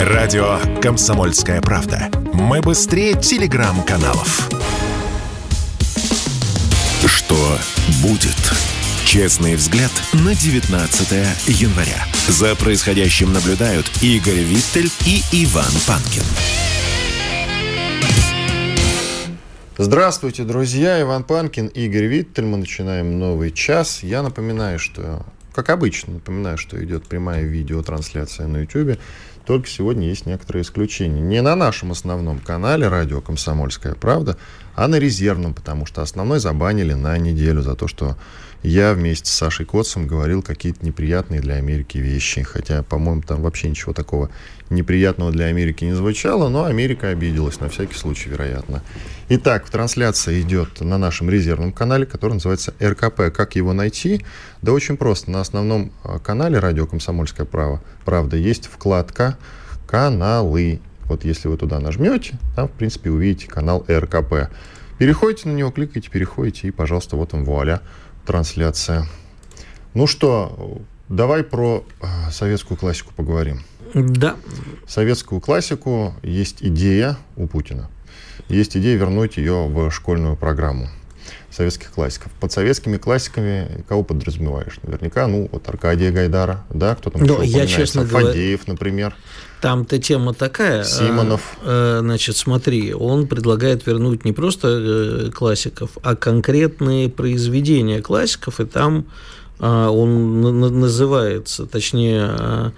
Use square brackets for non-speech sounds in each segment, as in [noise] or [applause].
Радио «Комсомольская правда». Мы быстрее телеграм-каналов. Что будет? Честный взгляд на 19 января. За происходящим наблюдают Игорь Виттель и Иван Панкин. Здравствуйте, друзья. Иван Панкин, Игорь Виттель. Мы начинаем новый час. Я напоминаю, что, как обычно, напоминаю, что идет прямая видеотрансляция на YouTube. Только сегодня есть некоторые исключения. Не на нашем основном канале «Радио Комсомольская правда», а на резервном, потому что основной забанили на неделю за то, что я вместе с Сашей Котцем говорил какие-то неприятные для Америки вещи. Хотя, по-моему, там вообще ничего такого неприятного для Америки не звучало, но Америка обиделась, на всякий случай, вероятно. Итак, трансляция идет на нашем резервном канале, который называется РКП. Как его найти? Да очень просто. На основном а, канале «Радио Комсомольская право, правда» есть вкладка «Каналы». Вот если вы туда нажмете, там, в принципе, увидите канал РКП. Переходите на него, кликайте, переходите, и, пожалуйста, вот он, вуаля, трансляция. Ну что, давай про а, советскую классику поговорим. Да. Советскую классику есть идея у Путина. Есть идея вернуть ее в школьную программу советских классиков. Под советскими классиками кого подразумеваешь? Наверняка, ну, вот Аркадия Гайдара, да, кто там ну, я, честно Фадеев, говоря, например. Там-то тема такая. А, Симонов. А, значит, смотри, он предлагает вернуть не просто э, классиков, а конкретные произведения классиков, и там а, он называется, точнее,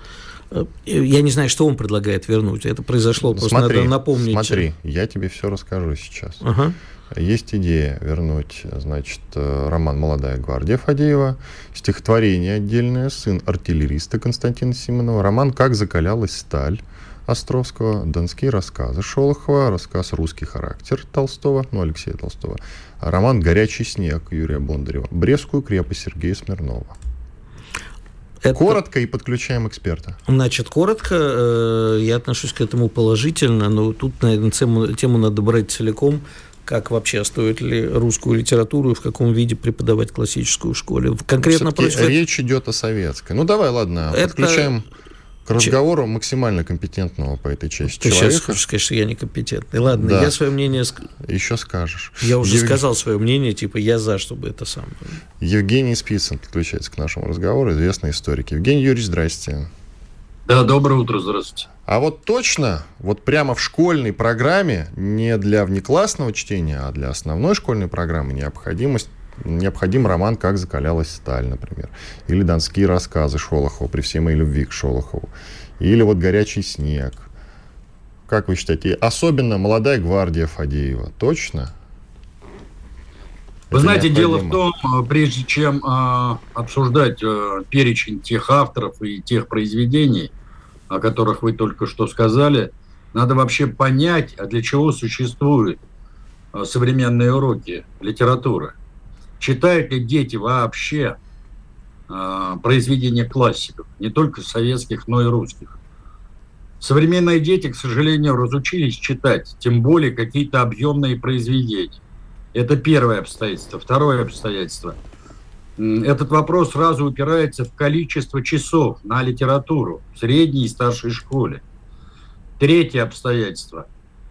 э, я не знаю, что он предлагает вернуть. Это произошло, просто смотри, надо напомнить. Смотри, я тебе все расскажу сейчас. Ага. Есть идея вернуть, значит, э, роман «Молодая гвардия» Фадеева, стихотворение отдельное, сын артиллериста Константина Симонова, роман «Как закалялась сталь» Островского, донские рассказы Шолохова, рассказ «Русский характер» Толстого, ну, Алексея Толстого, роман «Горячий снег» Юрия Бондарева, «Брестскую крепость» Сергея Смирнова. Это... Коротко и подключаем эксперта. Значит, коротко, э, я отношусь к этому положительно, но тут, наверное, тему, тему надо брать целиком как вообще стоит ли русскую литературу и в каком виде преподавать классическую в школе. Конкретно против... речь идет о советской. Ну давай, ладно, Это... подключаем к разговору максимально компетентного по этой части Ты человека. сейчас хочешь сказать, что я некомпетентный. Ладно, да. я свое мнение... Еще скажешь. Я уже Ев... сказал свое мнение, типа я за, чтобы это сам. Евгений Спицын подключается к нашему разговору, известный историк. Евгений Юрьевич, здрасте. Да, доброе утро, здравствуйте. А вот точно, вот прямо в школьной программе, не для внеклассного чтения, а для основной школьной программы необходимость необходим роман «Как закалялась сталь», например. Или «Донские рассказы» Шолохова «При всей моей любви к Шолохову». Или вот «Горячий снег». Как вы считаете? Особенно «Молодая гвардия» Фадеева. Точно? Вы Это знаете, необходимо. дело в том, э, прежде чем э, обсуждать э, перечень тех авторов и тех произведений, о которых вы только что сказали, надо вообще понять, а для чего существуют э, современные уроки литературы. Читают ли дети вообще э, произведения классиков, не только советских, но и русских. Современные дети, к сожалению, разучились читать, тем более какие-то объемные произведения. Это первое обстоятельство. Второе обстоятельство. Этот вопрос сразу упирается в количество часов на литературу в средней и старшей школе. Третье обстоятельство.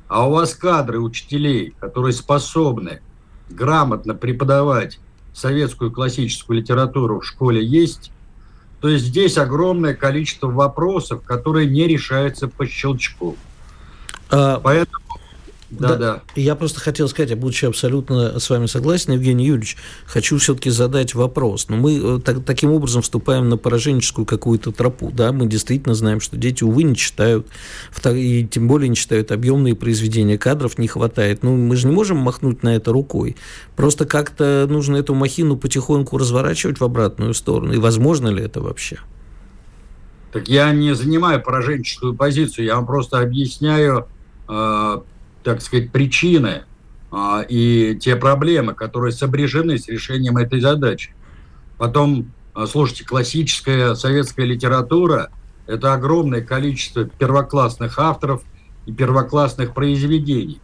А у вас кадры учителей, которые способны грамотно преподавать советскую классическую литературу в школе есть, то есть здесь огромное количество вопросов, которые не решаются по щелчку. А, Поэтому да, да, Я просто хотел сказать, я будучи абсолютно с вами согласен, Евгений Юрьевич, хочу все-таки задать вопрос. Но мы э, так, таким образом вступаем на пораженческую какую-то тропу. Да? Мы действительно знаем, что дети, увы, не читают, и тем более не читают объемные произведения, кадров не хватает. Ну, мы же не можем махнуть на это рукой. Просто как-то нужно эту махину потихоньку разворачивать в обратную сторону. И возможно ли это вообще? Так я не занимаю пораженческую позицию, я вам просто объясняю э, так сказать, причины а, и те проблемы, которые сопряжены с решением этой задачи. Потом, а, слушайте, классическая советская литература – это огромное количество первоклассных авторов и первоклассных произведений.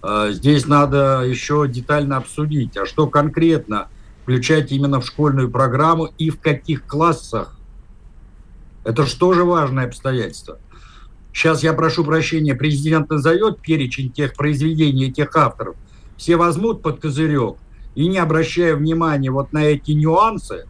А, здесь надо еще детально обсудить, а что конкретно включать именно в школьную программу и в каких классах. Это же тоже важное обстоятельство. Сейчас я прошу прощения, президент назовет перечень тех произведений, тех авторов, все возьмут под козырек и не обращая внимания вот на эти нюансы,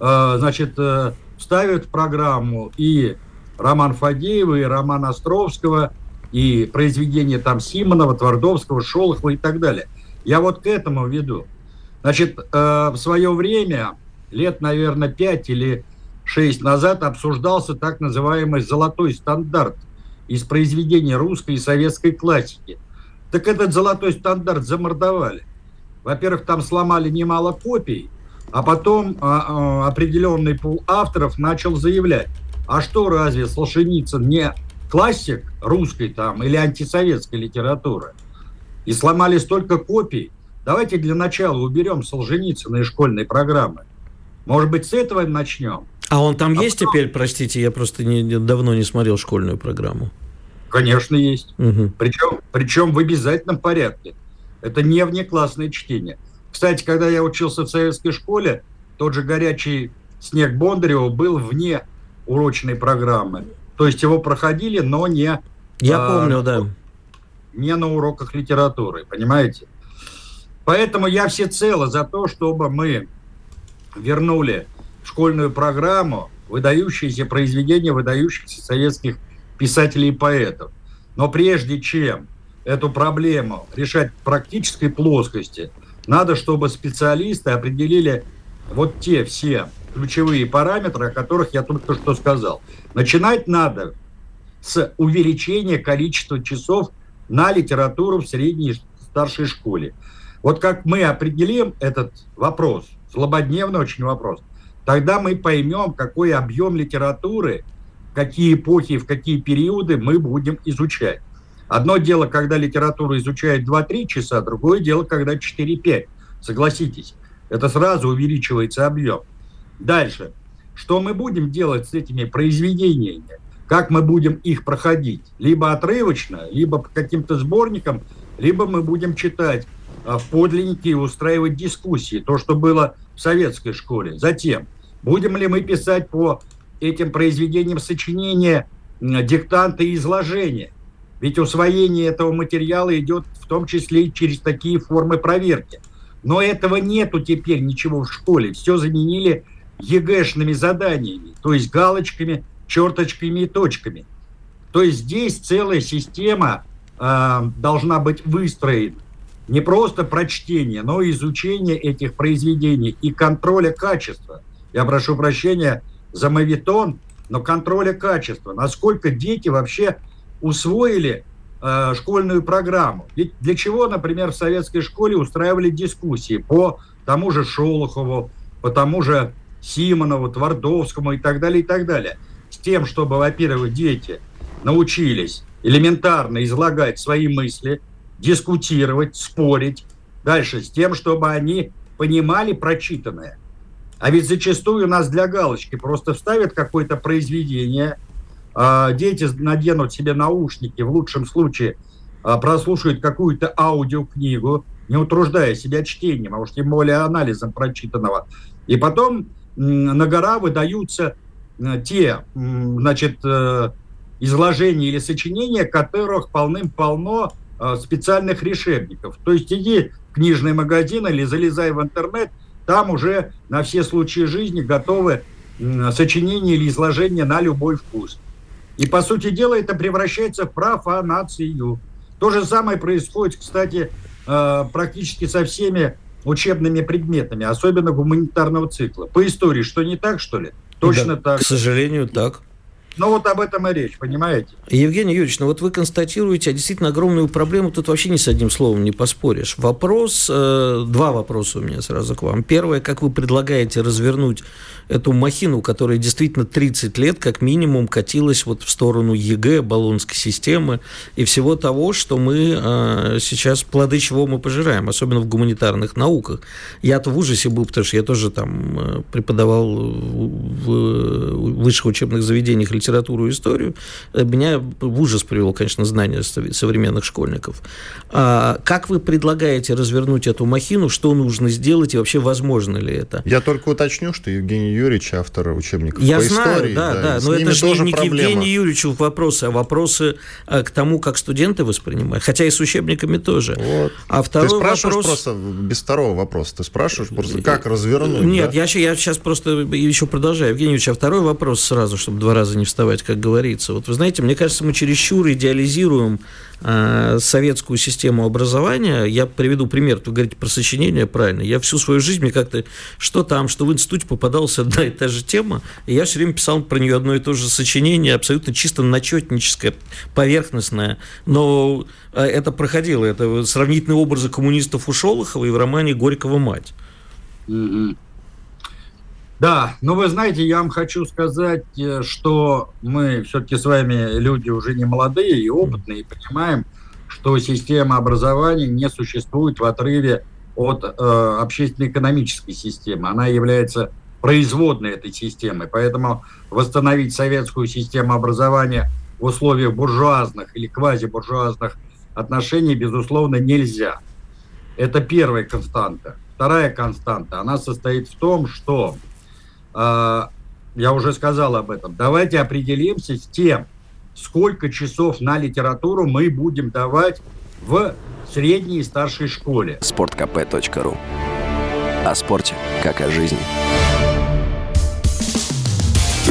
э, значит, э, ставят в программу и Роман Фадеева, и Роман Островского, и произведения там Симонова, Твардовского, Шолохова и так далее. Я вот к этому веду. Значит, э, в свое время, лет, наверное, пять или шесть назад обсуждался так называемый «золотой стандарт» из произведений русской и советской классики. Так этот золотой стандарт замордовали. Во-первых, там сломали немало копий, а потом а, а, определенный пул авторов начал заявлять, а что разве Солженицын не классик русской там или антисоветской литературы? И сломали столько копий. Давайте для начала уберем Солженицына из школьной программы. Может быть, с этого начнем? А он там а есть потом... теперь, простите, я просто не, давно не смотрел школьную программу. Конечно, есть. Угу. Причем, причем в обязательном порядке. Это не внеклассное чтение. Кстати, когда я учился в советской школе, тот же горячий снег Бондарева был вне урочной программы. То есть его проходили, но не... Я а, помню, да. Не на уроках литературы, понимаете? Поэтому я всецело за то, чтобы мы вернули школьную программу выдающиеся произведения выдающихся советских писателей и поэтов. Но прежде чем эту проблему решать в практической плоскости, надо, чтобы специалисты определили вот те все ключевые параметры, о которых я только что сказал. Начинать надо с увеличения количества часов на литературу в средней и старшей школе. Вот как мы определим этот вопрос, злободневный очень вопрос, тогда мы поймем, какой объем литературы, какие эпохи, в какие периоды мы будем изучать. Одно дело, когда литературу изучает 2-3 часа, другое дело, когда 4-5. Согласитесь, это сразу увеличивается объем. Дальше. Что мы будем делать с этими произведениями? Как мы будем их проходить? Либо отрывочно, либо по каким-то сборникам, либо мы будем читать в подлиннике и устраивать дискуссии. То, что было в советской школе. Затем, будем ли мы писать по этим произведениям сочинения, диктанты и изложения? Ведь усвоение этого материала идет в том числе и через такие формы проверки. Но этого нету теперь ничего в школе. Все заменили ЕГЭшными заданиями, то есть галочками, черточками и точками. То есть здесь целая система э, должна быть выстроена. Не просто прочтение, но и изучение этих произведений и контроля качества. Я прошу прощения за мавитон, но контроля качества. Насколько дети вообще усвоили э, школьную программу. Ведь для чего, например, в советской школе устраивали дискуссии по тому же Шолохову, по тому же Симонову, Твардовскому и так далее, и так далее. С тем, чтобы, во-первых, дети научились элементарно излагать свои мысли, дискутировать, спорить. Дальше, с тем, чтобы они понимали прочитанное. А ведь зачастую нас для галочки просто вставят какое-то произведение, а, дети наденут себе наушники, в лучшем случае а, прослушают какую-то аудиокнигу, не утруждая себя чтением, а уж тем более анализом прочитанного. И потом на гора выдаются э, те, значит, э, изложения или сочинения, которых полным-полно специальных решебников. То есть иди в книжный магазин или залезай в интернет, там уже на все случаи жизни готовы сочинения или изложения на любой вкус. И, по сути дела, это превращается в профанацию. То же самое происходит, кстати, практически со всеми учебными предметами, особенно гуманитарного цикла. По истории, что не так, что ли? Точно да, так. К сожалению, так. Ну вот об этом и речь, понимаете? Евгений Юрьевич, ну вот вы констатируете действительно огромную проблему, тут вообще ни с одним словом не поспоришь. Вопрос, э, два вопроса у меня сразу к вам. Первое, как вы предлагаете развернуть эту махину, которая действительно 30 лет как минимум катилась вот в сторону ЕГЭ, Болонской системы и всего того, что мы э, сейчас, плоды чего мы пожираем, особенно в гуманитарных науках. Я-то в ужасе был, потому что я тоже там э, преподавал в высших учебных заведениях литературу и историю, меня в ужас привело, конечно, знание современных школьников. А как вы предлагаете развернуть эту махину, что нужно сделать и вообще возможно ли это? Я только уточню, что Евгений Юрьевич автор учебников Я по знаю, истории. да, да, но это же не к Евгению Юрьевичу вопросы, а вопросы к тому, как студенты воспринимают, хотя и с учебниками тоже. Вот. А второй Ты спрашиваешь вопрос... просто без второго вопроса, ты спрашиваешь просто, как развернуть? Нет, да? я, я сейчас просто еще продолжаю. Евгений Юрьевич, а второй вопрос сразу, чтобы два раза не вставать, как говорится. Вот вы знаете, мне кажется, мы чересчур идеализируем э, советскую систему образования. Я приведу пример. Вы говорите про сочинение, правильно. Я всю свою жизнь, мне как-то, что там, что в институте попадалась одна и та же тема, и я все время писал про нее одно и то же сочинение, абсолютно чисто начетническое, поверхностное. Но э, это проходило. Это сравнительные образы коммунистов у Шолохова и в романе «Горького мать». Mm-hmm. Да, но вы знаете, я вам хочу сказать, э, что мы все-таки с вами люди уже не молодые и опытные, и понимаем, что система образования не существует в отрыве от э, общественно-экономической системы. Она является производной этой системы. Поэтому восстановить советскую систему образования в условиях буржуазных или квазибуржуазных отношений, безусловно, нельзя. Это первая константа. Вторая константа, она состоит в том, что а, я уже сказал об этом, давайте определимся с тем, сколько часов на литературу мы будем давать в средней и старшей школе. sportkp.ru О спорте, как о жизни.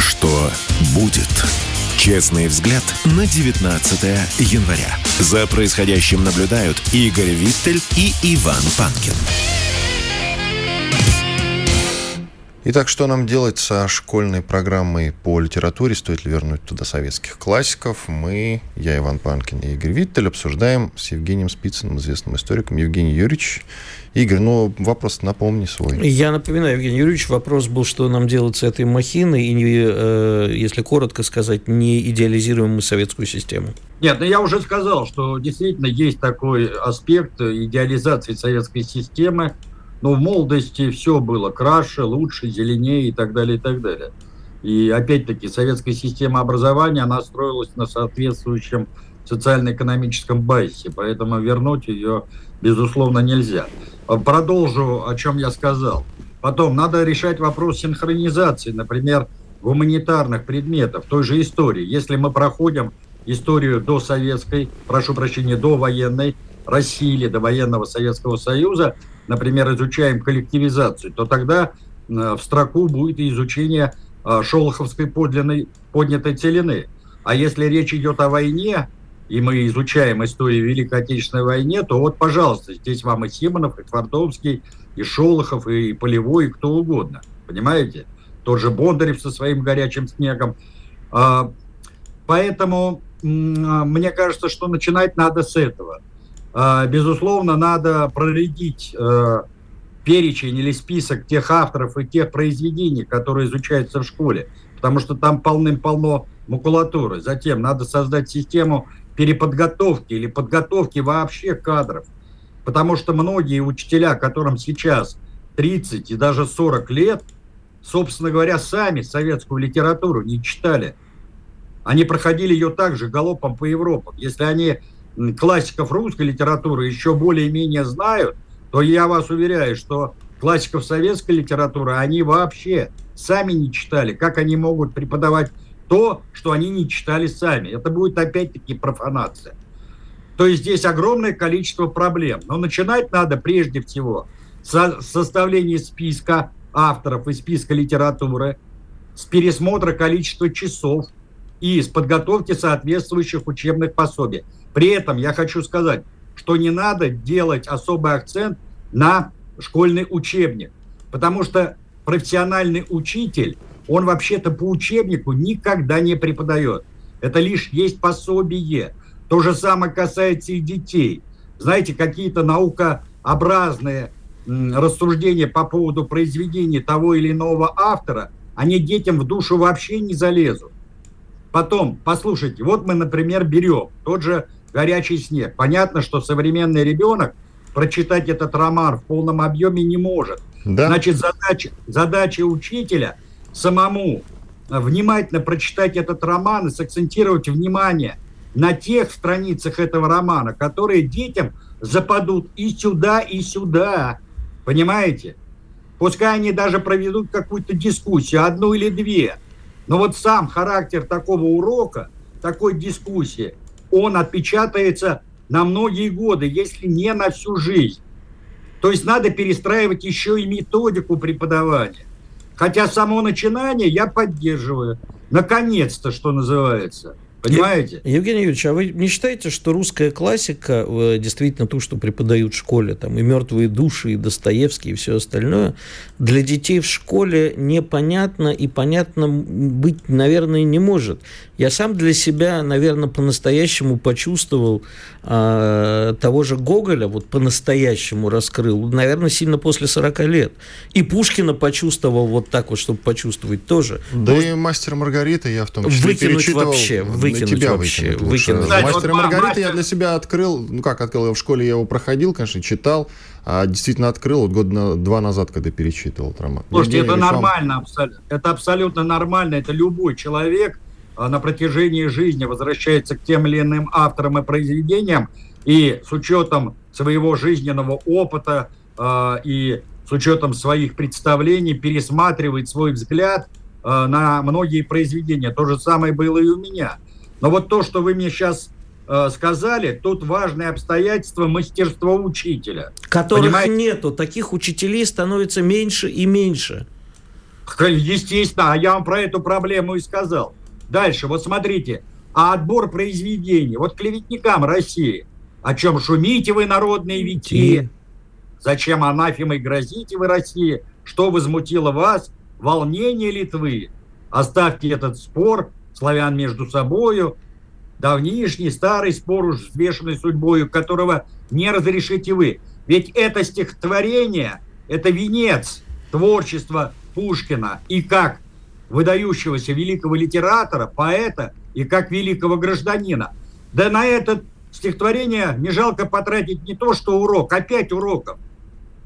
Что будет? Честный взгляд на 19 января. За происходящим наблюдают Игорь Виттель и Иван Панкин. Итак, что нам делать со школьной программой по литературе? Стоит ли вернуть туда советских классиков? Мы, я, Иван Панкин и Игорь Виттель, обсуждаем с Евгением Спицыным, известным историком. Евгений Юрьевич. Игорь, ну вопрос напомни свой. Я напоминаю, Евгений Юрьевич, вопрос был, что нам делать с этой махиной, и, э, если коротко сказать, не идеализируем мы советскую систему. Нет, ну я уже сказал, что действительно есть такой аспект идеализации советской системы, но в молодости все было краше, лучше, зеленее и так далее, и так далее. И опять-таки советская система образования, она строилась на соответствующем социально-экономическом базе, поэтому вернуть ее, безусловно, нельзя. Продолжу, о чем я сказал. Потом надо решать вопрос синхронизации, например, гуманитарных предметов, той же истории. Если мы проходим историю до советской, прошу прощения, до военной России или до военного Советского Союза, например, изучаем коллективизацию, то тогда э, в строку будет изучение э, шолоховской подлинной, поднятой целины. А если речь идет о войне, и мы изучаем историю Великой Отечественной войны, то вот, пожалуйста, здесь вам и Симонов, и Твардовский, и Шолохов, и Полевой, и кто угодно. Понимаете? Тот же Бондарев со своим горячим снегом. А, поэтому мне кажется, что начинать надо с этого. А, безусловно, надо проредить э, перечень или список тех авторов и тех произведений, которые изучаются в школе, потому что там полным-полно макулатуры. Затем надо создать систему переподготовки или подготовки вообще кадров, потому что многие учителя, которым сейчас 30 и даже 40 лет, собственно говоря, сами советскую литературу не читали. Они проходили ее также галопом по Европам. Если они классиков русской литературы еще более-менее знают, то я вас уверяю, что классиков советской литературы они вообще сами не читали. Как они могут преподавать то, что они не читали сами? Это будет опять-таки профанация. То есть здесь огромное количество проблем. Но начинать надо прежде всего с составления списка авторов и списка литературы, с пересмотра количества часов и с подготовки соответствующих учебных пособий. При этом я хочу сказать, что не надо делать особый акцент на школьный учебник, потому что профессиональный учитель, он вообще-то по учебнику никогда не преподает. Это лишь есть пособие. То же самое касается и детей. Знаете, какие-то наукообразные рассуждения по поводу произведения того или иного автора, они детям в душу вообще не залезут. Потом, послушайте, вот мы, например, берем тот же горячий снег. Понятно, что современный ребенок прочитать этот роман в полном объеме не может. Да. Значит, задача, задача учителя самому внимательно прочитать этот роман и сакцентировать внимание на тех страницах этого романа, которые детям западут и сюда, и сюда. Понимаете? Пускай они даже проведут какую-то дискуссию, одну или две. Но вот сам характер такого урока, такой дискуссии, он отпечатается на многие годы, если не на всю жизнь. То есть надо перестраивать еще и методику преподавания. Хотя само начинание я поддерживаю. Наконец-то, что называется. Понимаете? Евгений Юрьевич, а вы не считаете, что русская классика, э, действительно то, что преподают в школе, там и «Мертвые души», и Достоевский, и все остальное, для детей в школе непонятно и понятно быть, наверное, не может? Я сам для себя, наверное, по-настоящему почувствовал э, того же Гоголя, вот по-настоящему раскрыл, наверное, сильно после 40 лет. И Пушкина почувствовал вот так вот, чтобы почувствовать тоже. Да Может, и «Мастер Маргарита» я в том числе выкинуть перечитывал. вообще, выкинуть тебя вообще. Выкинуть. выкинуть. «Мастер вот, Маргарита» мастер... я для себя открыл, ну как открыл, я в школе я его проходил, конечно, читал, а действительно открыл вот года два назад, когда перечитывал роман. Слушайте, это нормально, абсолютно. Это абсолютно нормально, это любой человек – а, на протяжении жизни возвращается к тем или иным авторам и произведениям, и с учетом своего жизненного опыта э, и с учетом своих представлений пересматривает свой взгляд э, на многие произведения. То же самое было и у меня. Но вот то, что вы мне сейчас э, сказали, тут важное обстоятельство мастерства учителя. Которых Понимаете? нету. Таких учителей становится меньше и меньше. Естественно, а я вам про эту проблему и сказал. Дальше, вот смотрите, а отбор произведений, вот клеветникам России, о чем шумите вы, народные вити, зачем анафемой грозите вы России, что возмутило вас, волнение Литвы, оставьте этот спор славян между собою, давнишний старый спор уж взвешенный судьбою, которого не разрешите вы. Ведь это стихотворение, это венец творчества Пушкина. И как выдающегося великого литератора, поэта и как великого гражданина. Да на это стихотворение не жалко потратить не то, что урок, а пять уроков.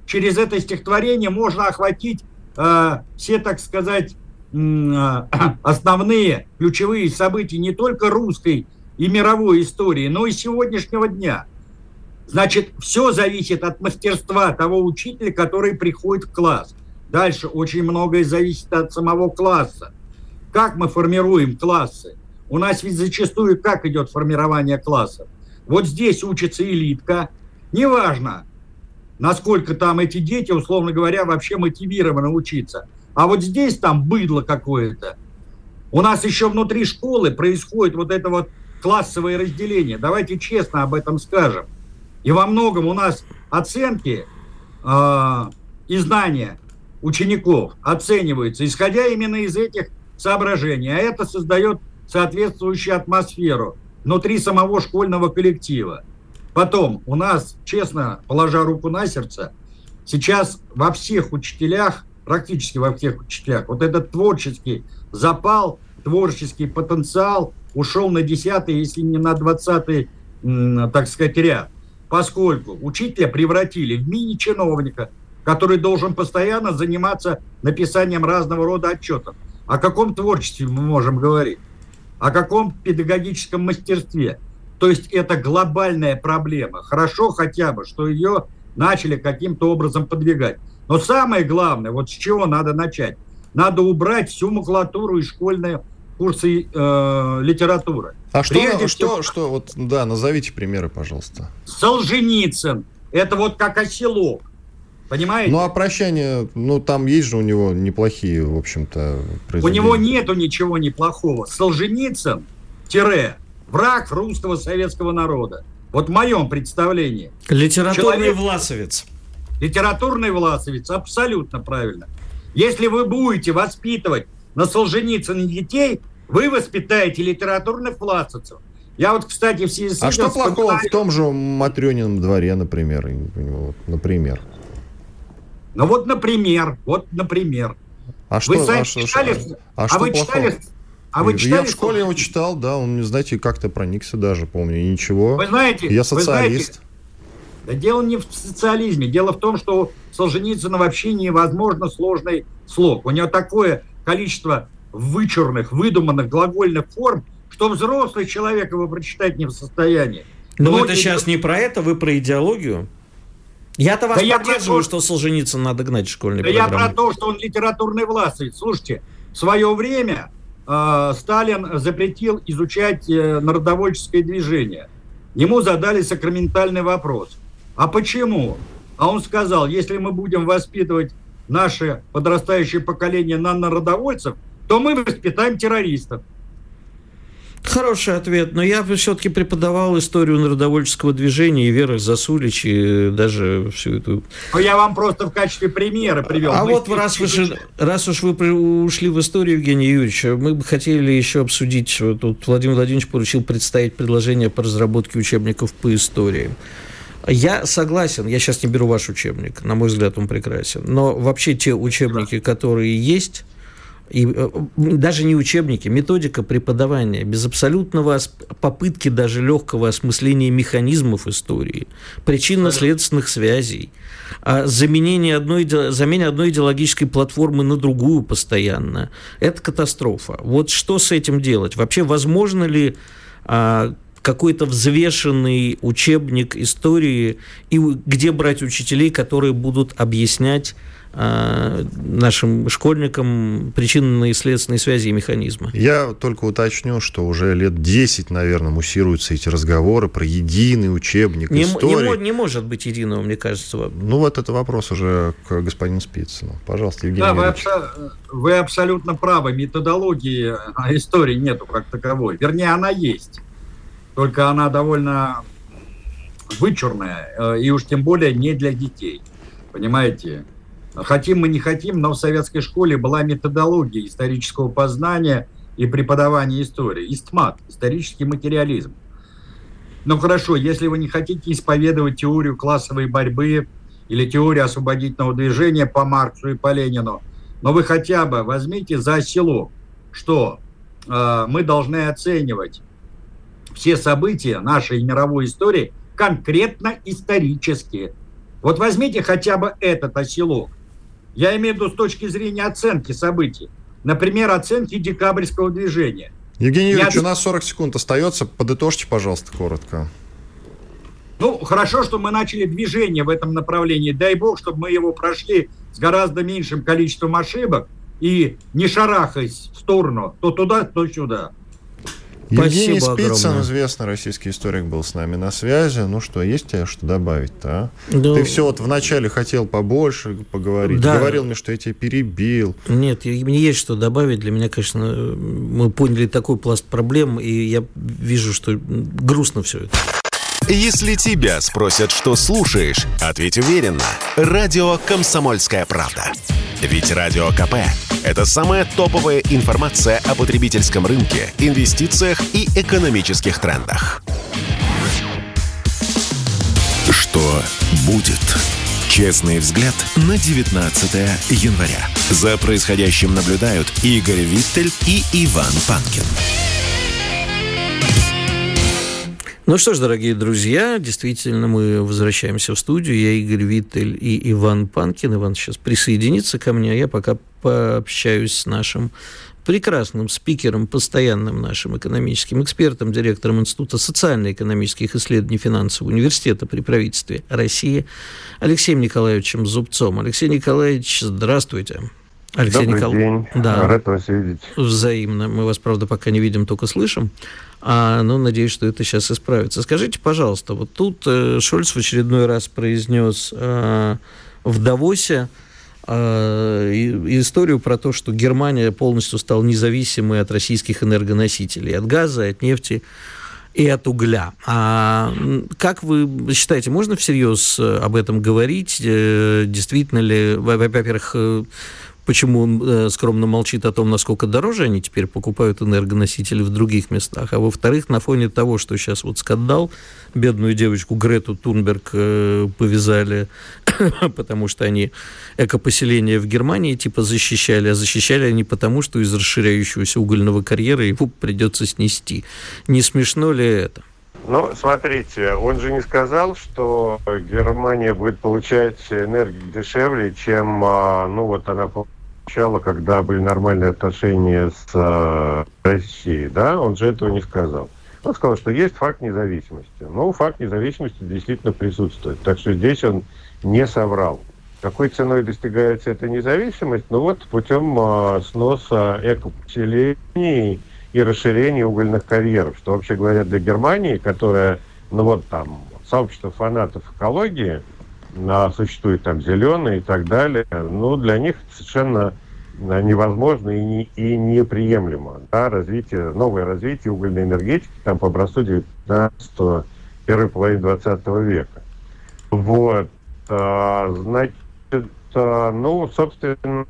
Через это стихотворение можно охватить э, все, так сказать, [clears throat] основные ключевые события не только русской и мировой истории, но и сегодняшнего дня. Значит, все зависит от мастерства того учителя, который приходит в класс. Дальше очень многое зависит от самого класса. Как мы формируем классы? У нас ведь зачастую как идет формирование классов? Вот здесь учится элитка. Неважно, насколько там эти дети, условно говоря, вообще мотивированы учиться. А вот здесь там быдло какое-то. У нас еще внутри школы происходит вот это вот классовое разделение. Давайте честно об этом скажем. И во многом у нас оценки э, и знания учеников оцениваются, исходя именно из этих соображений. А это создает соответствующую атмосферу внутри самого школьного коллектива. Потом у нас, честно, положа руку на сердце, сейчас во всех учителях, практически во всех учителях, вот этот творческий запал, творческий потенциал ушел на 10 если не на 20 так сказать, ряд. Поскольку учителя превратили в мини-чиновника, который должен постоянно заниматься написанием разного рода отчетов. О каком творчестве мы можем говорить? О каком педагогическом мастерстве? То есть это глобальная проблема. Хорошо хотя бы, что ее начали каким-то образом подвигать. Но самое главное, вот с чего надо начать? Надо убрать всю макулатуру из школьной курсы э, литературы. А что, Прежде что, всего, что, вот, да, назовите примеры, пожалуйста. Солженицын. Это вот как оселок. Понимаете? Ну, а прощание, ну, там есть же у него неплохие, в общем-то, У него нету ничего неплохого. Солженицын, тире, враг русского советского народа. Вот в моем представлении. Литературный Человек... власовец. Литературный власовец, абсолютно правильно. Если вы будете воспитывать на Солженицыне детей, вы воспитаете литературных власовцев. Я вот, кстати, в связи с А что плохого в том же Матрёнином дворе, например? Например. Ну вот, например, вот, например. А что, вы сами а, читали? А, а, а вы читали? А вы читали? Я в школе его читал, да, он, знаете, как-то проникся даже, помню, ничего. Вы знаете, я социалист. Знаете, да дело не в социализме, дело в том, что Солженицына вообще невозможно сложный слог. У него такое количество вычурных, выдуманных глагольных форм, что взрослый человек его прочитать не в состоянии. Но ну, это сейчас не про это, вы про идеологию. Я-то вас да поддерживаю, я что Солженицын надо гнать школьный да программы. я про то, что он литературный властный. Слушайте, в свое время э, Сталин запретил изучать э, народовольческое движение. Ему задали сакраментальный вопрос. А почему? А он сказал, если мы будем воспитывать наше подрастающее поколение на народовольцев, то мы воспитаем террористов. Хороший ответ, но я все-таки преподавал историю народовольческого движения и Вера Засулич, и даже всю эту... Ну, я вам просто в качестве примера привел. А мы вот раз, вы, раз уж вы ушли в историю, Евгений Юрьевич, мы бы хотели еще обсудить, тут Владимир Владимирович поручил представить предложение по разработке учебников по истории. Я согласен, я сейчас не беру ваш учебник, на мой взгляд, он прекрасен. Но вообще те учебники, которые есть, и э, даже не учебники, методика преподавания, без абсолютного попытки даже легкого осмысления механизмов истории, причинно-следственных связей, а заменение одной, замене одной идеологической платформы на другую постоянно. Это катастрофа. Вот что с этим делать? Вообще, возможно ли а, какой-то взвешенный учебник истории и где брать учителей, которые будут объяснять Э, нашим школьникам причинные и следственные связи и механизмы. Я только уточню, что уже лет 10, наверное, муссируются эти разговоры про единый учебник не, истории. Не, не может быть единого, мне кажется. Ну, вот это вопрос уже к господину Спицыну. Пожалуйста, Евгений Да, вы, абсо- вы абсолютно правы. Методологии истории нету как таковой. Вернее, она есть. Только она довольно вычурная, э, и уж тем более не для детей. Понимаете? Хотим мы не хотим, но в советской школе была методология исторического познания и преподавания истории. Истмат, исторический материализм. Ну хорошо, если вы не хотите исповедовать теорию классовой борьбы или теорию освободительного движения по Марксу и по Ленину, но вы хотя бы возьмите за село, что э, мы должны оценивать все события нашей мировой истории конкретно исторически. Вот возьмите хотя бы этот оселок. Я имею в виду с точки зрения оценки событий. Например, оценки декабрьского движения. Евгений Юрьевич, Я... у нас 40 секунд остается. Подытожьте, пожалуйста, коротко. Ну, хорошо, что мы начали движение в этом направлении. Дай бог, чтобы мы его прошли с гораздо меньшим количеством ошибок и не шарахаясь в сторону, то туда, то сюда. Евгений Спицын, огромное. известный российский историк, был с нами на связи. Ну что, есть тебе что добавить-то, а? Да. Ты все вот вначале хотел побольше поговорить. Да. Говорил мне, что я тебя перебил. Нет, мне есть что добавить. Для меня, конечно, мы поняли такой пласт проблем, и я вижу, что грустно все это. Если тебя спросят, что слушаешь, ответь уверенно. Радио «Комсомольская правда». Ведь Радио КП – это самая топовая информация о потребительском рынке, инвестициях и экономических трендах. Что будет? Честный взгляд на 19 января. За происходящим наблюдают Игорь Виттель и Иван Панкин. Ну что ж, дорогие друзья, действительно, мы возвращаемся в студию. Я Игорь Виттель и Иван Панкин. Иван сейчас присоединится ко мне, а я пока пообщаюсь с нашим прекрасным спикером, постоянным нашим экономическим экспертом, директором Института социально-экономических исследований финансового университета при правительстве России Алексеем Николаевичем Зубцом. Алексей Николаевич, здравствуйте. Алексей Добрый Никол... день. Да. Рад вас видеть. Взаимно. Мы вас, правда, пока не видим, только слышим. А, ну, надеюсь, что это сейчас исправится. Скажите, пожалуйста, вот тут э, Шольц в очередной раз произнес э, в Давосе э, историю про то, что Германия полностью стала независимой от российских энергоносителей, от газа, от нефти и от угля. А как вы считаете, можно всерьез об этом говорить? Э, действительно ли, во-первых, э, почему он э, скромно молчит о том, насколько дороже они теперь покупают энергоносители в других местах. А во-вторых, на фоне того, что сейчас вот скандал, бедную девочку Грету Тунберг э, повязали, [coughs] потому что они экопоселение в Германии типа защищали, а защищали они потому, что из расширяющегося угольного карьера его придется снести. Не смешно ли это? Ну, смотрите, он же не сказал, что Германия будет получать энергию дешевле, чем, а, ну, вот она начала, когда были нормальные отношения с э, Россией, да, он же этого не сказал. Он сказал, что есть факт независимости. Ну, факт независимости действительно присутствует. Так что здесь он не соврал. Какой ценой достигается эта независимость? Ну вот путем э, сноса экопоселений и расширения угольных карьеров, что вообще говоря для Германии, которая, ну вот там, сообщество фанатов экологии, а, существует там зеленые и так далее, ну для них совершенно а, невозможно и, не, и неприемлемо. Да, развитие, новое развитие угольной энергетики там по образцу 19 первой половины 20 века. Вот. А, значит, а, ну, собственно,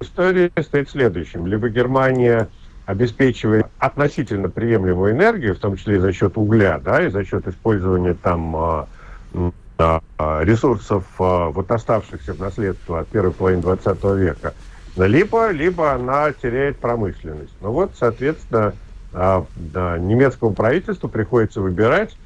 история стоит следующим. Либо Германия обеспечивает относительно приемлемую энергию, в том числе и за счет угля, да, и за счет использования там а, ресурсов, а, вот оставшихся в наследство от первой половины 20 века, либо, либо она теряет промышленность. Ну вот, соответственно, а, немецкому правительству приходится выбирать,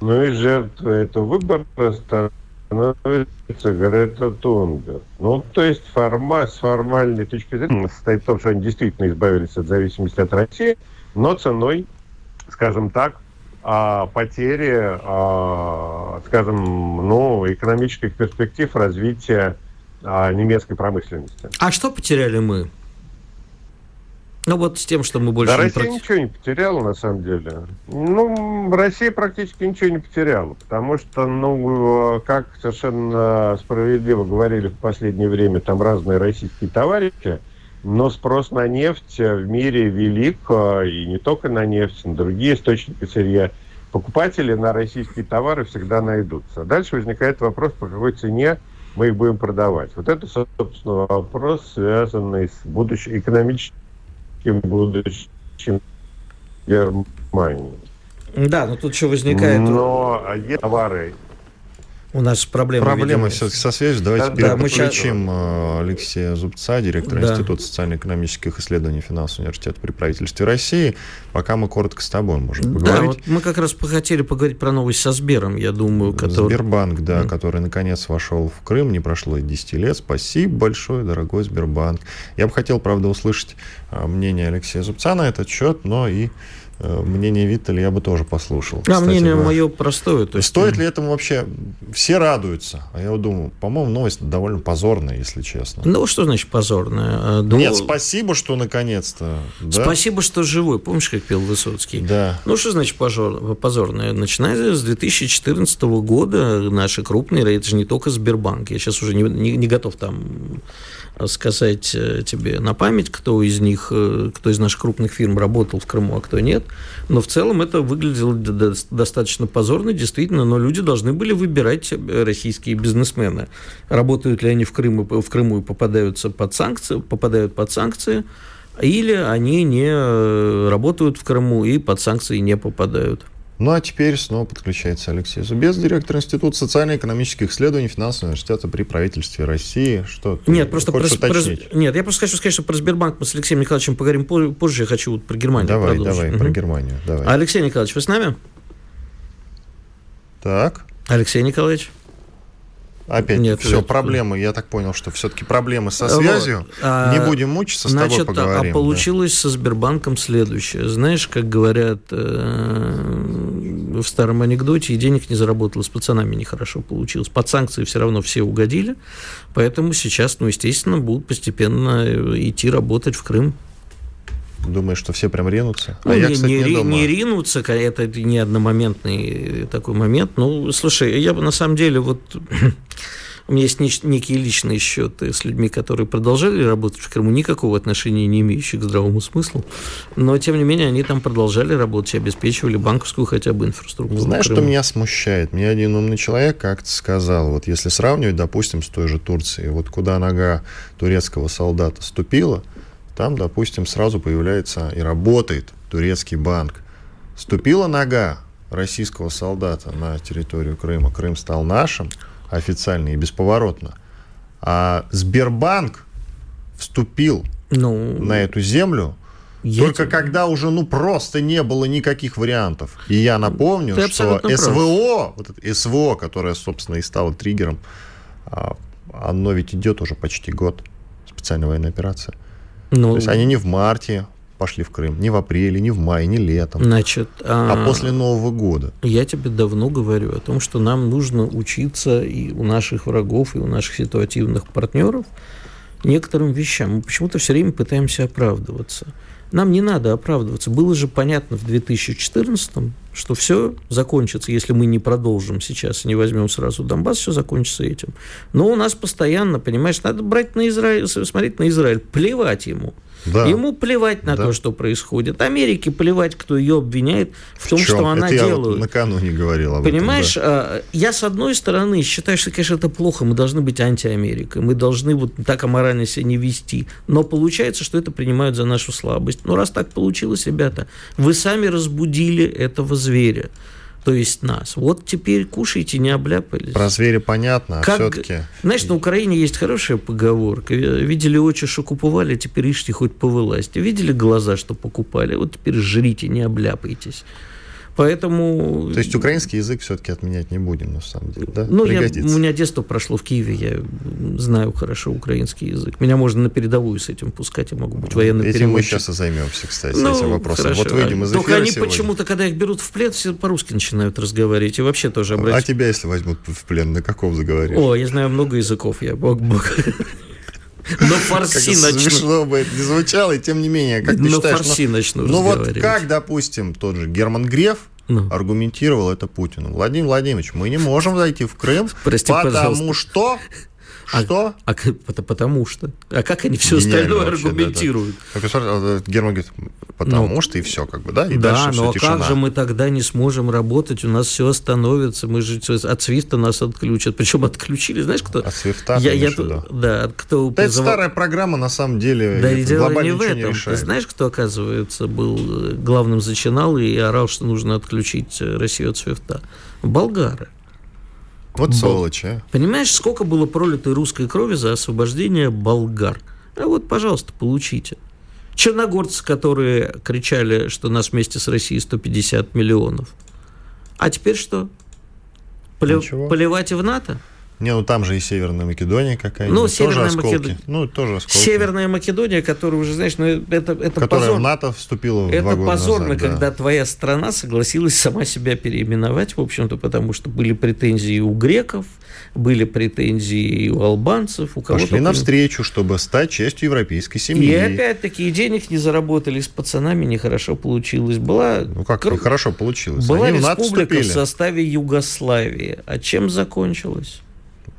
ну и жертва этого выбора становится Грета Тунберг. Ну, то есть форма, с формальной точки зрения состоит в том, что они действительно избавились от зависимости от России, но ценой, скажем так, а, потери, а, скажем, ну, экономических перспектив развития а, немецкой промышленности. А что потеряли мы? Ну вот с тем, что мы больше да, не Россия против... ничего не потеряла, на самом деле. Ну, Россия практически ничего не потеряла, потому что, ну, как совершенно справедливо говорили в последнее время там разные российские товарищи, но спрос на нефть в мире велик, и не только на нефть, на другие источники сырья. Покупатели на российские товары всегда найдутся. Дальше возникает вопрос, по какой цене мы их будем продавать. Вот это, собственно, вопрос, связанный с будущим экономическим будущем Германии. Да, но тут еще возникает... Но товары у нас проблемы. Проблемы все-таки со связью. Давайте да, да, подключим сейчас... Э, Алексея Зубца, директора да. Института социально-экономических исследований финансового университета при правительстве России. Пока мы коротко с тобой можем поговорить. Да, вот мы как раз хотели поговорить про новость со Сбером, я думаю. Который... Сбербанк, да, mm. который наконец вошел в Крым, не прошло и 10 лет. Спасибо большое, дорогой Сбербанк. Я бы хотел, правда, услышать э, мнение Алексея Зубца на этот счет, но и мнение Виттеля я бы тоже послушал. А мнение говоря. мое простое. То есть... Стоит ли этому вообще? Все радуются. А я вот думаю, по-моему, новость довольно позорная, если честно. Ну, что значит позорная? Ну... Нет, спасибо, что наконец-то. Да? Спасибо, что живой. Помнишь, как пел Высоцкий? Да. Ну, что значит позор... позорная? Начиная с 2014 года наши крупные, это же не только Сбербанк, я сейчас уже не, не, не готов там сказать э, тебе на память, кто из них, э, кто из наших крупных фирм работал в Крыму, а кто нет. Но в целом это выглядело достаточно позорно, действительно, но люди должны были выбирать э, российские бизнесмены. Работают ли они в Крыму, в Крыму и попадаются под санкции, попадают под санкции, или они не работают в Крыму и под санкции не попадают. Ну а теперь снова подключается Алексей Зубец, директор Института социально-экономических исследований Финансового университета при правительстве России. Что Нет, просто про, про, нет, я просто хочу сказать, что про Сбербанк мы с Алексеем Николаевичем поговорим позже. Я хочу вот про Германию Давай, продолжить. давай, угу. про Германию. Давай. Алексей Николаевич, вы с нами? Так. Алексей Николаевич. Опять Нет, все, проблемы. Я так понял, что все-таки проблемы со связью. Вот. А, Не будем мучиться, с значит, тобой поговорим. А получилось да. со Сбербанком следующее. Знаешь, как говорят э, в старом анекдоте, и денег не заработала, с пацанами нехорошо получилось. Под санкции все равно все угодили, поэтому сейчас, ну, естественно, будут постепенно идти работать в Крым. Думаешь, что все прям ринутся? Ну, а не, я, кстати, не, не, не ринутся, это не одномоментный такой момент. Ну, слушай, я бы на самом деле вот... [clears throat] У меня есть некие личные счеты с людьми, которые продолжали работать в Крыму, никакого отношения не имеющих к здравому смыслу, но, тем не менее, они там продолжали работать и обеспечивали банковскую хотя бы инфраструктуру. Знаешь, что меня смущает? Мне один умный человек как-то сказал, вот если сравнивать, допустим, с той же Турцией, вот куда нога турецкого солдата ступила, там, допустим, сразу появляется и работает турецкий банк. Ступила нога российского солдата на территорию Крыма, Крым стал нашим официально и бесповоротно. А Сбербанк вступил ну, на эту землю я только тебе... когда уже ну просто не было никаких вариантов. И я напомню, Ты что СВО, вот это СВО, которое, собственно, и стало триггером, а, оно ведь идет уже почти год специальная военная операция. Ну, То есть они не в марте пошли в Крым, не в апреле, не в мае, не летом, значит, а, а после Нового года. Я тебе давно говорю о том, что нам нужно учиться и у наших врагов, и у наших ситуативных партнеров некоторым вещам. Мы почему-то все время пытаемся оправдываться. Нам не надо оправдываться. Было же понятно в 2014 что все закончится, если мы не продолжим сейчас не возьмем сразу Донбасс, все закончится этим. Но у нас постоянно, понимаешь, надо брать на Израиль, смотреть на Израиль, плевать ему. Да. Ему плевать на да. то, что происходит. Америке плевать, кто ее обвиняет в, в том, чем? что она это делает. Я вот накануне говорил об Понимаешь, этом, да. я с одной стороны считаю, что, конечно, это плохо. Мы должны быть антиамерикой. Мы должны вот так аморально себя не вести. Но получается, что это принимают за нашу слабость. Ну, раз так получилось, ребята, вы сами разбудили этого зверя то есть нас. Вот теперь кушайте, не обляпались. Про зверя понятно, а как, все-таки... Знаешь, на Украине есть хорошая поговорка. Видели очи, что куповали, теперь ишьте хоть по власти. Видели глаза, что покупали, вот теперь жрите, не обляпайтесь. Поэтому... То есть украинский язык все-таки отменять не будем, на самом деле, да? Ну, я, у меня детство прошло в Киеве, я знаю хорошо украинский язык. Меня можно на передовую с этим пускать, я могу быть военным этим переводчиком. мы сейчас и займемся, кстати, ну, этим вопросом. Хорошо. Вот выйдем из Только они сегодня. почему-то, когда их берут в плен, все по-русски начинают разговаривать. И вообще тоже обратить... А тебя, если возьмут в плен, на каком заговоришь? О, я знаю много языков, я бог бог. Но фарси начну. Смешно бы это не звучало, и тем не менее, как ты считаешь? фарси начну Ну вот как, допустим, тот же Герман Греф, ну. аргументировал это Путину. Владимир Владимирович, мы не можем зайти в Крым, Прости, потому пожалуйста. что что? А, а, потому что. А как они все остальное вообще, аргументируют? Да, да. А, Герман говорит, потому ну, что и все, как бы, да? И да, дальше но как же мы тогда не сможем работать? У нас все остановится, мы же от свифта нас отключат. Причем отключили, знаешь, кто? От свифта, я, я, Да, кто да призывал... Это старая программа, на самом деле. Да, и дело не в этом. Не Ты знаешь, кто, оказывается, был э, главным зачинал и орал, что нужно отключить э, Россию от свифта? Болгары. Вот сволочь, а. Понимаешь, сколько было пролитой русской крови за освобождение болгар? А вот, пожалуйста, получите. Черногорцы, которые кричали, что нас вместе с Россией 150 миллионов. А теперь что? Полив... Поливать и в НАТО? Не, ну там же и Северная Македония какая-нибудь. Ну, Северная Македония. Ну, тоже осколки. Северная Македония, которая уже, знаешь, ну, это, это которая позор. в НАТО вступила Это позорно, назад, когда да. твоя страна согласилась сама себя переименовать, в общем-то, потому что были претензии у греков, были претензии у албанцев, у кого-то. Пошли навстречу, чтобы стать частью европейской семьи. И опять-таки денег не заработали, с пацанами нехорошо получилось. Была... Ну как Кр... нехорошо получилось? Была Они республика в, в составе Югославии. А чем закончилось?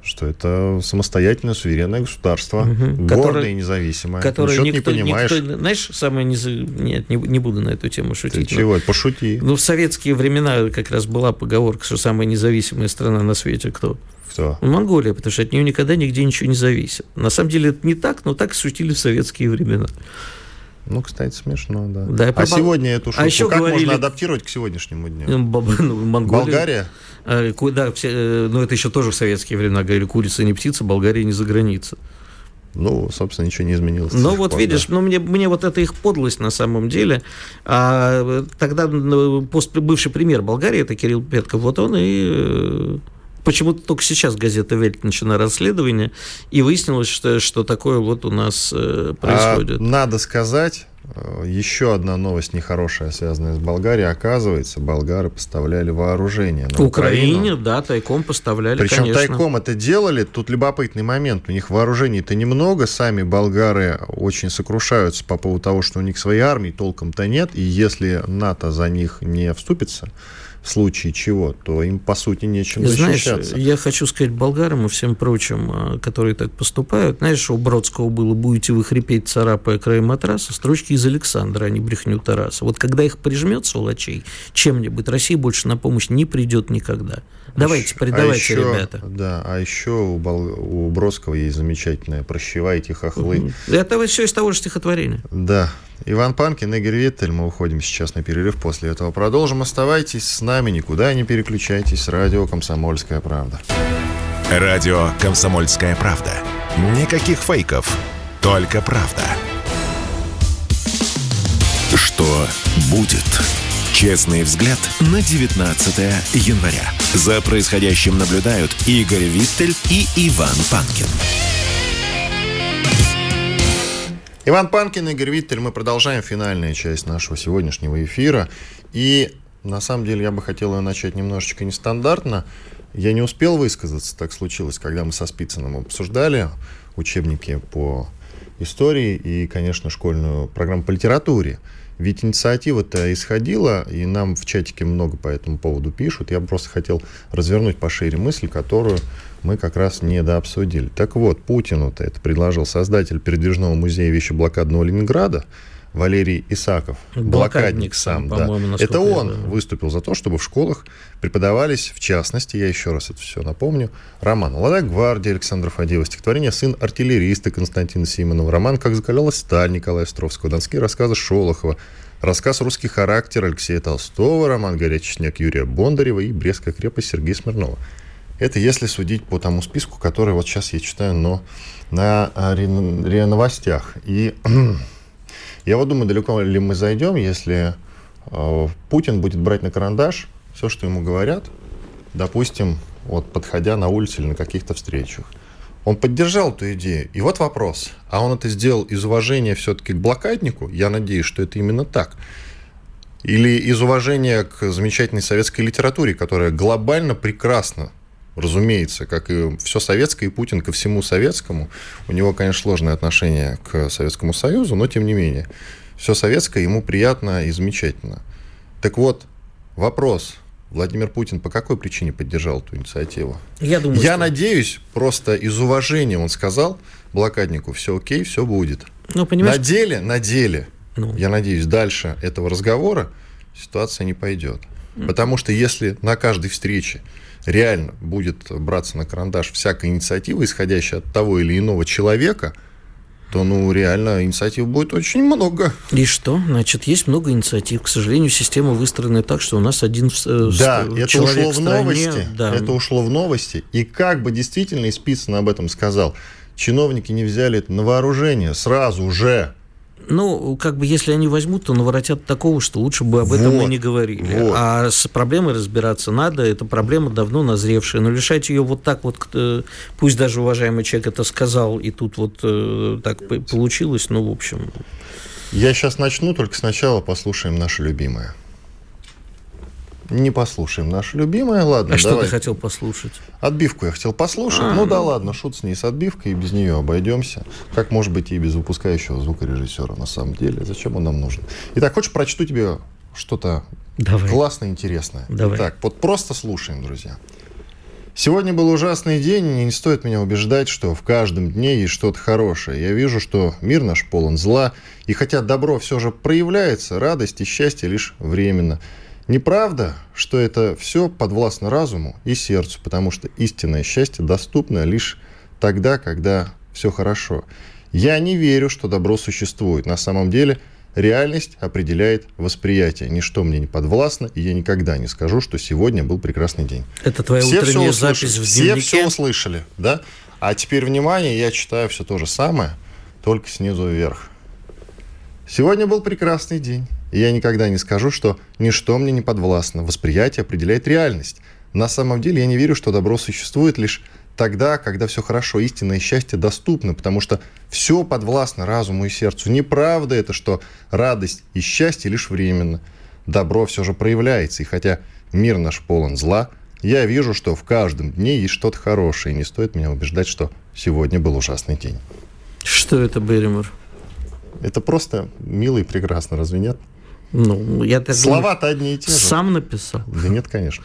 Что это самостоятельное суверенное государство, угу. гордое которое, и независимое. Которое Ничего никто, не понимаешь. Никто, знаешь, самое не... Нет, не, не буду на эту тему шутить. Ты но, чего? Пошути. Ну, в советские времена как раз была поговорка, что самая независимая страна на свете кто? Кто? Монголия, потому что от нее никогда нигде ничего не зависит. На самом деле это не так, но так шутили в советские времена. Ну, кстати, смешно, да. да а сегодня эту а шутку а еще как говорили... можно адаптировать к сегодняшнему дню? [laughs] Ну, Монголия... Болгария? А, да, все, э, ну это еще тоже в советские времена говорили, курица не птица, Болгария не за граница. Ну, собственно, ничего не изменилось. Ну, вот пор, видишь, да. ну, мне, мне вот это их подлость на самом деле. А тогда ну, пост, бывший премьер Болгарии, это Кирилл Петков, вот он и э, почему-то только сейчас газета «Вельт» начала расследование, и выяснилось, что, что такое вот у нас э, происходит. А, надо сказать, Э, еще одна новость нехорошая, связанная с Болгарией. Оказывается, болгары поставляли вооружение на Украине, Украину. да, тайком поставляли, Причем конечно. тайком это делали. Тут любопытный момент. У них вооружений-то немного. Сами болгары очень сокрушаются по поводу того, что у них своей армии толком-то нет. И если НАТО за них не вступится, в случае чего, то им, по сути, нечем знаешь, защищаться. я хочу сказать болгарам и всем прочим, а, которые так поступают, знаешь, у Бродского было «будете вы хрипеть, царапая край матраса», строчки из Александра, а не брехню Тараса. Вот когда их прижмет, сволочей, чем-нибудь, Россия больше на помощь не придет никогда. Давайте, передавайте, а еще, ребята. Да, а еще у, Бол... у Бродского есть замечательное «Прощевайте, хохлы». Это все из того же стихотворения. Да. Иван Панкин, Игорь Виттель. Мы уходим сейчас на перерыв. После этого продолжим. Оставайтесь с нами, никуда не переключайтесь. Радио «Комсомольская правда». Радио «Комсомольская правда». Никаких фейков, только правда. Что будет? Честный взгляд на 19 января. За происходящим наблюдают Игорь Виттель и Иван Панкин. Иван Панкин, Игорь Виттель. Мы продолжаем финальную часть нашего сегодняшнего эфира. И на самом деле я бы хотел ее начать немножечко нестандартно. Я не успел высказаться, так случилось, когда мы со Спицыным обсуждали учебники по истории и, конечно, школьную программу по литературе. Ведь инициатива-то исходила, и нам в чатике много по этому поводу пишут. Я просто хотел развернуть пошире мысль, которую мы как раз недообсудили. Так вот, Путину-то это предложил создатель передвижного музея вещеблокадного Ленинграда, Валерий Исаков, блокадник, блокадник сам, да. Это он выступил за то, чтобы в школах преподавались, в частности, я еще раз это все напомню, роман «Молодая гвардия» Александра Фадеева, стихотворение «Сын артиллериста» Константина Симонова, роман «Как закалялась сталь» Николая Островского, донские рассказы Шолохова, рассказ «Русский характер» Алексея Толстого, роман «Горячий снег» Юрия Бондарева и «Брестская крепость» Сергея Смирнова. Это если судить по тому списку, который вот сейчас я читаю, но на РИА Новостях. И [clears throat] Я вот думаю, далеко ли мы зайдем, если э, Путин будет брать на карандаш все, что ему говорят, допустим, вот подходя на улице или на каких-то встречах. Он поддержал эту идею. И вот вопрос. А он это сделал из уважения все-таки к блокаднику? Я надеюсь, что это именно так. Или из уважения к замечательной советской литературе, которая глобально прекрасна разумеется, как и все советское, и Путин ко всему советскому. У него, конечно, сложное отношение к Советскому Союзу, но тем не менее. Все советское ему приятно и замечательно. Так вот, вопрос. Владимир Путин по какой причине поддержал эту инициативу? Я, думаю, Я что... надеюсь, просто из уважения он сказал блокаднику, все окей, все будет. Ну, понимаешь... На деле, на деле, ну. я надеюсь, дальше этого разговора ситуация не пойдет. Потому что если на каждой встрече реально будет браться на карандаш всякая инициатива, исходящая от того или иного человека, то, ну, реально инициатив будет очень много. И что? Значит, есть много инициатив. К сожалению, система выстроена так, что у нас один э, да, это ушло в, в новости. Да. Это ушло в новости. И как бы действительно и Спицын об этом сказал, чиновники не взяли это на вооружение сразу же. Ну, как бы, если они возьмут, то наворотят такого, что лучше бы об этом вот, и не говорили. Вот. А с проблемой разбираться надо. Это проблема давно назревшая. Но решать ее вот так вот, пусть даже уважаемый человек это сказал, и тут вот э, так получилось, ну, в общем... Я сейчас начну, только сначала послушаем наше любимое не послушаем нашу любимую. Ладно, а давай. что ты хотел послушать? Отбивку я хотел послушать. А, ну да ладно, шут с ней с отбивкой, и без нее обойдемся. Как может быть и без выпускающего звукорежиссера на самом деле. Зачем он нам нужен? Итак, хочешь, прочту тебе что-то Давай. классное, интересное? Давай. Так, вот просто слушаем, друзья. Сегодня был ужасный день, и не стоит меня убеждать, что в каждом дне есть что-то хорошее. Я вижу, что мир наш полон зла, и хотя добро все же проявляется, радость и счастье лишь временно. Неправда, что это все подвластно разуму и сердцу, потому что истинное счастье доступно лишь тогда, когда все хорошо. Я не верю, что добро существует. На самом деле реальность определяет восприятие. Ничто мне не подвластно, и я никогда не скажу, что сегодня был прекрасный день. Это твоя все утренняя запись в дневнике? Все все услышали, да? А теперь, внимание, я читаю все то же самое, только снизу вверх. Сегодня был прекрасный день. И я никогда не скажу, что ничто мне не подвластно. Восприятие определяет реальность. На самом деле я не верю, что добро существует лишь тогда, когда все хорошо, истинное счастье доступно, потому что все подвластно разуму и сердцу. Неправда это, что радость и счастье лишь временно. Добро все же проявляется, и хотя мир наш полон зла, я вижу, что в каждом дне есть что-то хорошее, и не стоит меня убеждать, что сегодня был ужасный день. Что это, Берримор? Это просто мило и прекрасно, разве нет? Ну, я так Слова-то одни и те же. Сам написал? Да нет, конечно.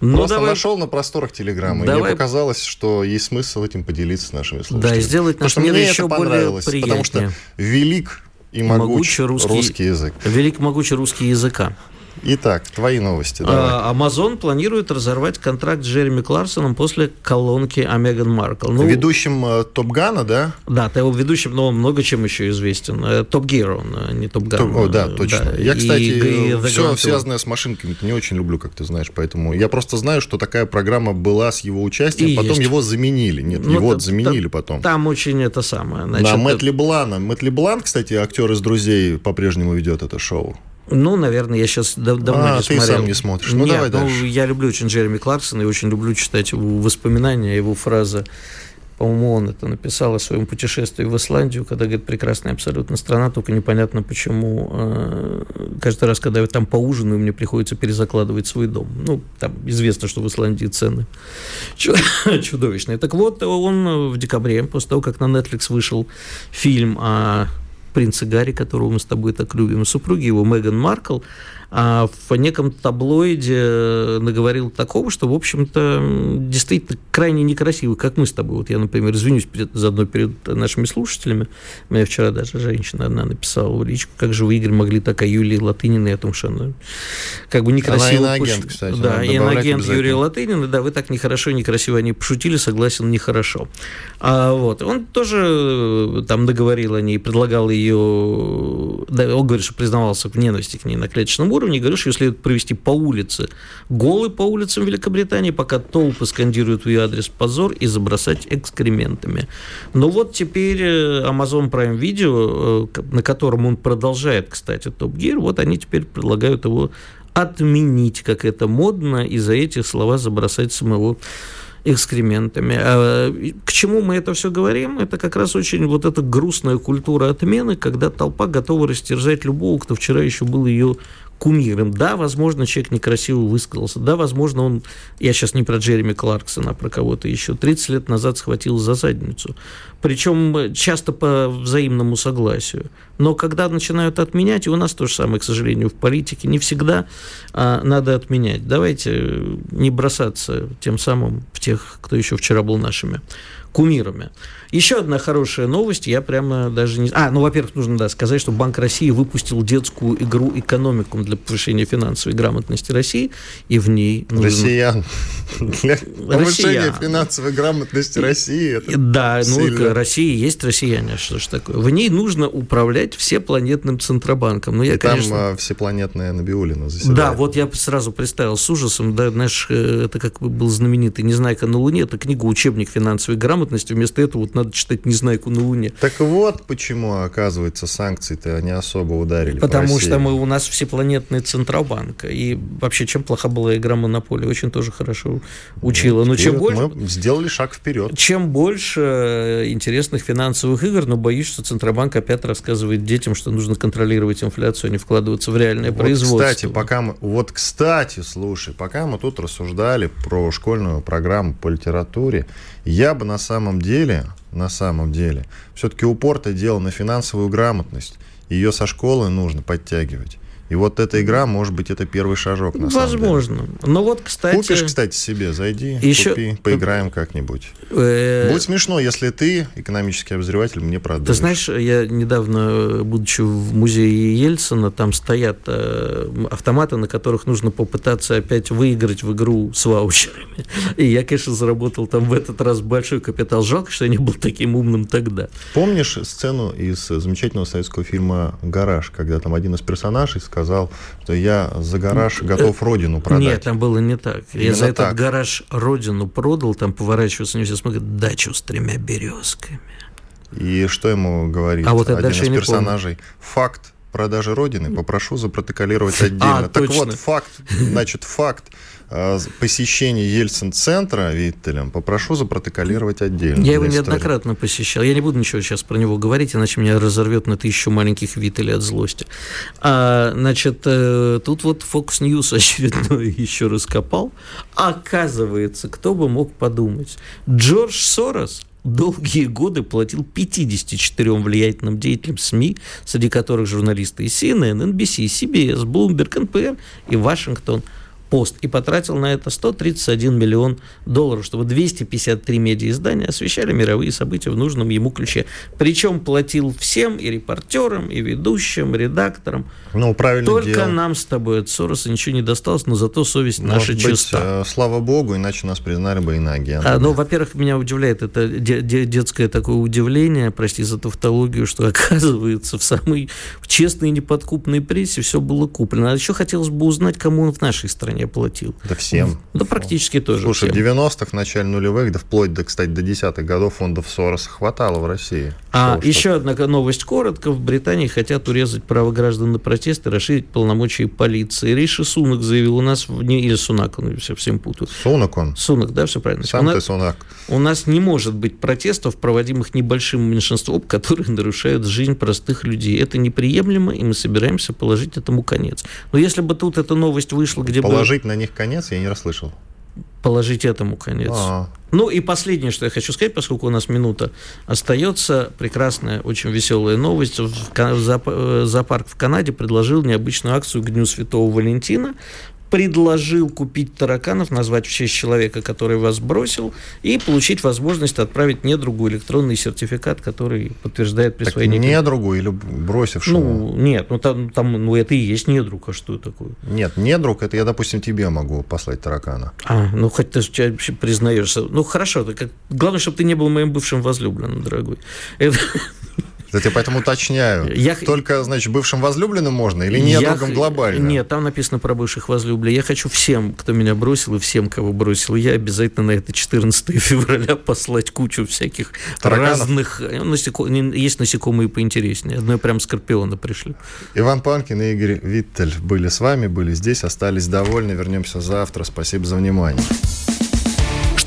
Ну, Просто давай... нашел на просторах Телеграма, давай... и мне показалось, что есть смысл этим поделиться с нашими слушателями. Да, сделать наш мир еще более приятнее. Потому что велик и могуч, могучий русский, русский язык. Велик могучий русский языка. Итак, твои новости. Давай. Amazon планирует разорвать контракт с Джереми Кларсоном после колонки о Меган Маркл. Ну, ведущим э, Топ Гана, да? Да, ты его ведущим, но он много чем еще известен. Э, Топ Гир он, э, не Топ Ган. О, да, точно. Да. Я, кстати, и, все связанное с машинками не очень люблю, как ты знаешь, поэтому я просто знаю, что такая программа была с его участием, и потом есть. его заменили. Нет, ну, его заменили потом. Там очень это самое. Значит, да, Мэтт Леблана. Мэтт Леблан, кстати, актер из «Друзей», по-прежнему ведет это шоу. Ну, наверное, я сейчас дав давно а, не ты смотрел. сам не смотришь. Ну, Нет, давай ну, дальше. я люблю очень Джереми Кларксона и очень люблю читать его воспоминания, его фразы по-моему, он это написал о своем путешествии в Исландию, когда, говорит, прекрасная абсолютно страна, только непонятно, почему э, каждый раз, когда я там поужинаю, мне приходится перезакладывать свой дом. Ну, там известно, что в Исландии цены [laughs] чудовищные. Так вот, он в декабре, после того, как на Netflix вышел фильм о принце Гарри, которого мы с тобой так любим, супруги его Меган Маркл, а в неком таблоиде наговорил такого, что, в общем-то, действительно крайне некрасиво, как мы с тобой. Вот я, например, извинюсь перед, заодно перед нашими слушателями. Мне вчера даже женщина одна написала в личку, как же вы, Игорь, могли так о Юлии Латыниной, о том, что она как бы некрасиво... Она иноагент, кстати. Да, иноагент Юрия Латынина, да, вы так нехорошо и некрасиво они пошутили, согласен, нехорошо. А, вот, он тоже там договорил о ней, предлагал ее... Да, он говорит, что признавался в ненависти к ней на клеточном уровне, уровне, говорю, что ее следует провести по улице, голый по улицам Великобритании, пока толпы скандируют в ее адрес позор и забросать экскрементами. Но вот теперь э, Amazon Prime Video, э, на котором он продолжает, кстати, Топ Гир, вот они теперь предлагают его отменить, как это модно, и за эти слова забросать самого экскрементами. А к чему мы это все говорим? Это как раз очень вот эта грустная культура отмены, когда толпа готова растерзать любого, кто вчера еще был ее кумиром. Да, возможно, человек некрасиво высказался. Да, возможно, он, я сейчас не про Джереми Кларксона, а про кого-то еще, 30 лет назад схватил за задницу. Причем часто по взаимному согласию. Но когда начинают отменять, и у нас то же самое, к сожалению, в политике, не всегда а, надо отменять. Давайте не бросаться тем самым в тех, кто еще вчера был нашими кумирами. Еще одна хорошая новость, я прямо даже не... А, ну, во-первых, нужно да, сказать, что Банк России выпустил детскую игру «Экономикум» для повышения финансовой грамотности России, и в ней... Нужно... Россиян. Для повышения финансовой грамотности России. Это да, сильно. ну, Россия есть россияне, что ж такое. В ней нужно управлять всепланетным Центробанком. Ну, я, и конечно... там а, всепланетная Набиулина заседает. Да, вот я сразу представил с ужасом, да, знаешь, э, это как был знаменитый «Незнайка на Луне», это книга «Учебник финансовой грамотности», вместо этого вот надо читать «Незнайку на Луне». Так вот почему, оказывается, санкции-то не особо ударили Потому по что мы, у нас всепланетный Центробанк. И вообще, чем плоха была игра «Монополия», очень тоже хорошо учила. Но чем больше... Мы сделали шаг вперед. Чем больше интересных финансовых игр, но боюсь, что Центробанк опять рассказывает детям, что нужно контролировать инфляцию, а не вкладываться в реальное вот, производство. Кстати, пока мы... Вот, кстати, слушай, пока мы тут рассуждали про школьную программу по литературе, я бы на самом деле, на самом деле, все-таки упор-то делал на финансовую грамотность. Ее со школы нужно подтягивать. И вот эта игра, может быть, это первый шажок, на Возможно. самом деле. Но вот, кстати... Купишь, кстати, себе, зайди, еще... купи, поиграем как-нибудь. Э, Будет смешно, если ты, экономический обозреватель, мне продашь. Ты знаешь, я недавно, будучи в музее Ельцина, там стоят э, автоматы, на которых нужно попытаться опять выиграть в игру с ваучерами. И я, конечно, заработал там в этот раз большой капитал. Жалко, что я не был таким умным тогда. Помнишь сцену из замечательного советского фильма «Гараж», когда там один из персонажей сказал, сказал, что я за гараж готов родину продать. Нет, там было не так. Именно я за этот так. гараж родину продал, там поворачивался, не все смотрят, дачу с тремя березками. И что ему говорит а вот один из персонажей? Факт продажи родины попрошу запротоколировать а, отдельно. А, так точно. вот, факт, значит, факт Э, посещение Ельцин-центра Виттелем попрошу запротоколировать отдельно. Я его неоднократно посещал. Я не буду ничего сейчас про него говорить, иначе меня разорвет на тысячу маленьких Виттелей от злости. А, значит, э, тут вот Fox News [laughs] очередной еще раскопал. Оказывается, кто бы мог подумать, Джордж Сорос долгие годы платил 54 влиятельным деятелям СМИ, среди которых журналисты из CNN, NBC, CBS, Bloomberg, NPR и Вашингтон – пост и потратил на это 131 миллион долларов, чтобы 253 медиа-издания освещали мировые события в нужном ему ключе. Причем платил всем, и репортерам, и ведущим, и редакторам. Ну, правильно Только делал. нам с тобой от Сороса ничего не досталось, но зато совесть Может наша быть, чиста. Э, слава богу, иначе нас признали бы иноагентами. А, ну, во-первых, меня удивляет это де- де- детское такое удивление, прости за тавтологию, что [laughs] оказывается в самой честной и неподкупной прессе все было куплено. А еще хотелось бы узнать, кому он в нашей стране компания платила. Да всем. Да практически тоже Слушай, всем. в 90-х, в начале нулевых, да вплоть до, кстати, до десятых годов фондов Сороса хватало в России. А Что, еще одна новость коротко. В Британии хотят урезать право граждан на протесты, расширить полномочия полиции. Риши Сунак заявил, у нас, не, или Сунак, он совсем путаю. Сунок он. Сунак, да, все правильно. Сам у, ты нас, Сунак. у нас не может быть протестов, проводимых небольшим меньшинством, [laughs] которые нарушают жизнь простых людей. Это неприемлемо, и мы собираемся положить этому конец. Но если бы тут эта новость вышла, где Положить на них конец, я не расслышал. положить этому конец. А, Ну и последнее, что я хочу сказать, поскольку у нас минута остается, прекрасная, очень веселая новость. В э, Зоопарк в Канаде предложил необычную акцию к Дню Святого Валентина. Предложил купить тараканов, назвать в честь человека, который вас бросил, и получить возможность отправить недругу электронный сертификат, который подтверждает так присвоение. недругу или бросившему? Ну, нет, ну там, там, ну это и есть недруг, а что такое? Нет, недруг, это я, допустим, тебе могу послать таракана. А, ну хоть ты признаешься. Ну хорошо, как... главное, чтобы ты не был моим бывшим возлюбленным, дорогой. Это- Я тебе поэтому уточняю. Я- Только, значит, бывшим возлюбленным можно или Я недругом х- глобально? Нет, там написано про бывших возлюбленных. Я хочу всем, кто меня бросил, и всем, кого бросил, я обязательно на это 14 [laughs] февраля послать кучу всяких Тараканов? разных... э, насеко- не- Есть насекомые поинтереснее. Одно я прям скорпиона пришлю. Иван Панкин и Игорь Виттель были с вами, были здесь, остались довольны. Вернемся завтра. Спасибо за внимание.